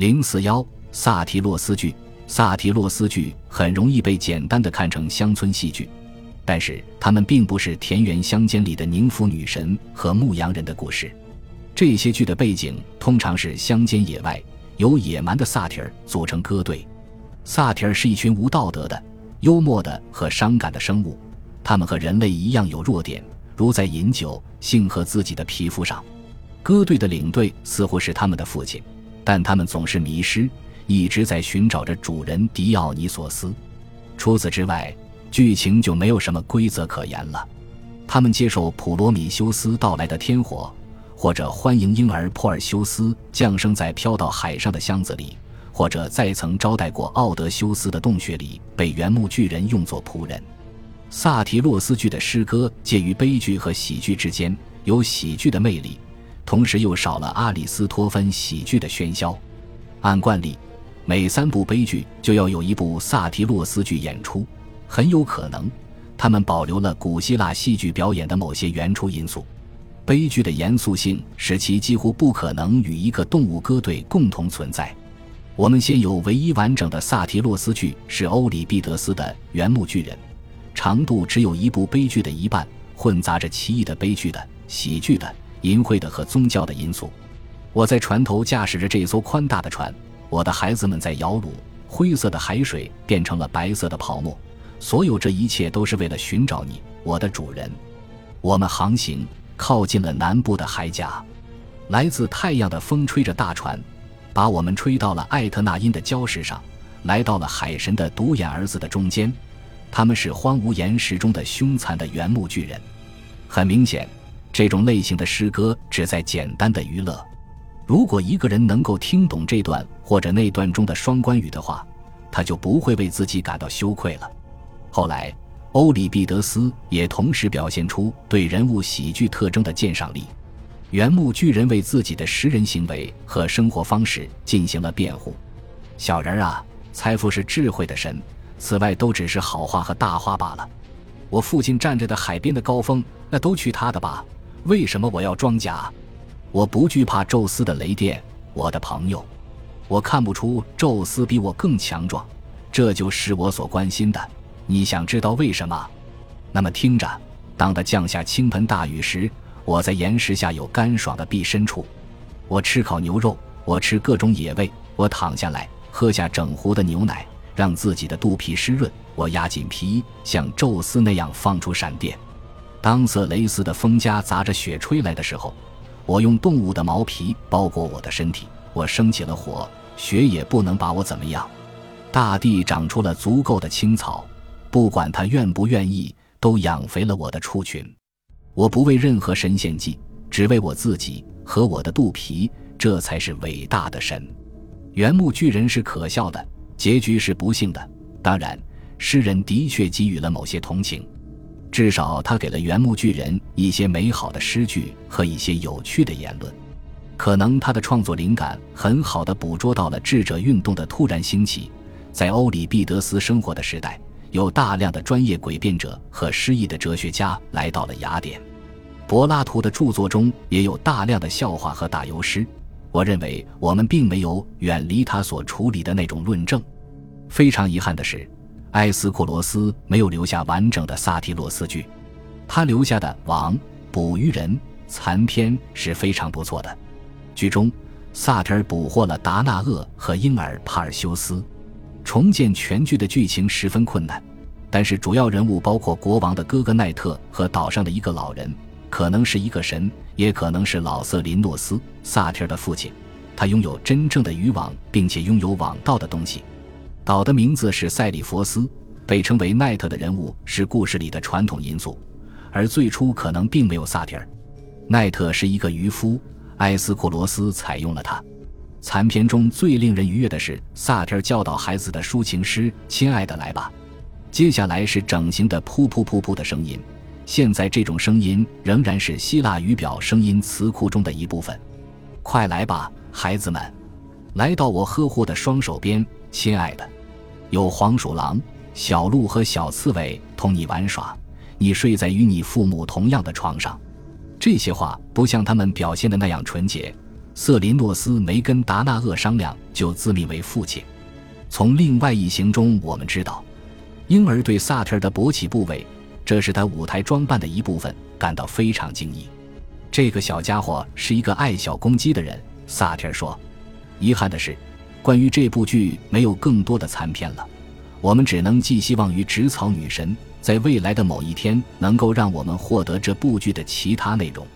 零四幺萨提洛斯剧，萨提洛斯剧很容易被简单的看成乡村戏剧，但是他们并不是田园乡间里的宁芙女神和牧羊人的故事。这些剧的背景通常是乡间野外，由野蛮的萨提尔组成歌队。萨提尔是一群无道德的、幽默的和伤感的生物，他们和人类一样有弱点，如在饮酒、性和自己的皮肤上。歌队的领队似乎是他们的父亲。但他们总是迷失，一直在寻找着主人迪奥尼索斯。除此之外，剧情就没有什么规则可言了。他们接受普罗米修斯到来的天火，或者欢迎婴儿珀尔修斯降生在飘到海上的箱子里，或者在曾招待过奥德修斯的洞穴里被原木巨人用作仆人。萨提洛斯剧的诗歌介于悲剧和喜剧之间，有喜剧的魅力。同时又少了阿里斯托芬喜剧的喧嚣。按惯例，每三部悲剧就要有一部萨提洛斯剧演出。很有可能，他们保留了古希腊戏剧表演的某些原初因素。悲剧的严肃性使其几乎不可能与一个动物歌队共同存在。我们现有唯一完整的萨提洛斯剧是欧里庇得斯的《原木巨人》，长度只有一部悲剧的一半，混杂着奇异的悲剧的、喜剧的。淫秽的和宗教的因素。我在船头驾驶着这艘宽大的船，我的孩子们在摇橹，灰色的海水变成了白色的泡沫。所有这一切都是为了寻找你，我的主人。我们航行，靠近了南部的海甲。来自太阳的风吹着大船，把我们吹到了艾特纳因的礁石上，来到了海神的独眼儿子的中间。他们是荒芜岩石中的凶残的原木巨人。很明显。这种类型的诗歌旨在简单的娱乐。如果一个人能够听懂这段或者那段中的双关语的话，他就不会为自己感到羞愧了。后来，欧里庇得斯也同时表现出对人物喜剧特征的鉴赏力。原木巨人为自己的食人行为和生活方式进行了辩护：“小人啊，财富是智慧的神，此外都只是好话和大话罢了。我父亲站着的海边的高峰，那都去他的吧。”为什么我要装假？我不惧怕宙斯的雷电，我的朋友。我看不出宙斯比我更强壮，这就是我所关心的。你想知道为什么？那么听着，当他降下倾盆大雨时，我在岩石下有干爽的避身处。我吃烤牛肉，我吃各种野味。我躺下来，喝下整壶的牛奶，让自己的肚皮湿润。我压紧皮衣，像宙斯那样放出闪电。当色雷斯的风夹杂着雪吹来的时候，我用动物的毛皮包裹我的身体。我生起了火，雪也不能把我怎么样。大地长出了足够的青草，不管他愿不愿意，都养肥了我的畜群。我不为任何神献祭，只为我自己和我的肚皮。这才是伟大的神。原木巨人是可笑的，结局是不幸的。当然，诗人的确给予了某些同情。至少他给了原木巨人一些美好的诗句和一些有趣的言论。可能他的创作灵感很好的捕捉到了智者运动的突然兴起。在欧里庇得斯生活的时代，有大量的专业诡辩者和诗意的哲学家来到了雅典。柏拉图的著作中也有大量的笑话和打油诗。我认为我们并没有远离他所处理的那种论证。非常遗憾的是。埃斯库罗斯没有留下完整的萨提洛斯剧，他留下的《网捕鱼人》残篇是非常不错的。剧中，萨提尔捕获了达纳厄和婴儿帕尔修斯。重建全剧的剧情十分困难，但是主要人物包括国王的哥哥奈特和岛上的一个老人，可能是一个神，也可能是老瑟林诺斯萨提尔的父亲。他拥有真正的渔网，并且拥有网道的东西。岛的名字是塞里佛斯，被称为奈特的人物是故事里的传统因素，而最初可能并没有萨提尔。奈特是一个渔夫，埃斯库罗斯采用了他。残篇中最令人愉悦的是萨提尔教导孩子的抒情诗：“亲爱的，来吧。”接下来是整形的噗噗噗噗的声音。现在这种声音仍然是希腊语表声音词库中的一部分。快来吧，孩子们，来到我呵护的双手边。亲爱的，有黄鼠狼、小鹿和小刺猬同你玩耍。你睡在与你父母同样的床上。这些话不像他们表现的那样纯洁，瑟林诺斯没跟达纳厄商量就自命为父亲。从另外一行中我们知道，婴儿对萨特的勃起部位，这是他舞台装扮的一部分，感到非常惊异。这个小家伙是一个爱小公鸡的人，萨特说。遗憾的是，关于这部剧没有更多的残片了。我们只能寄希望于植草女神在未来的某一天能够让我们获得这部剧的其他内容。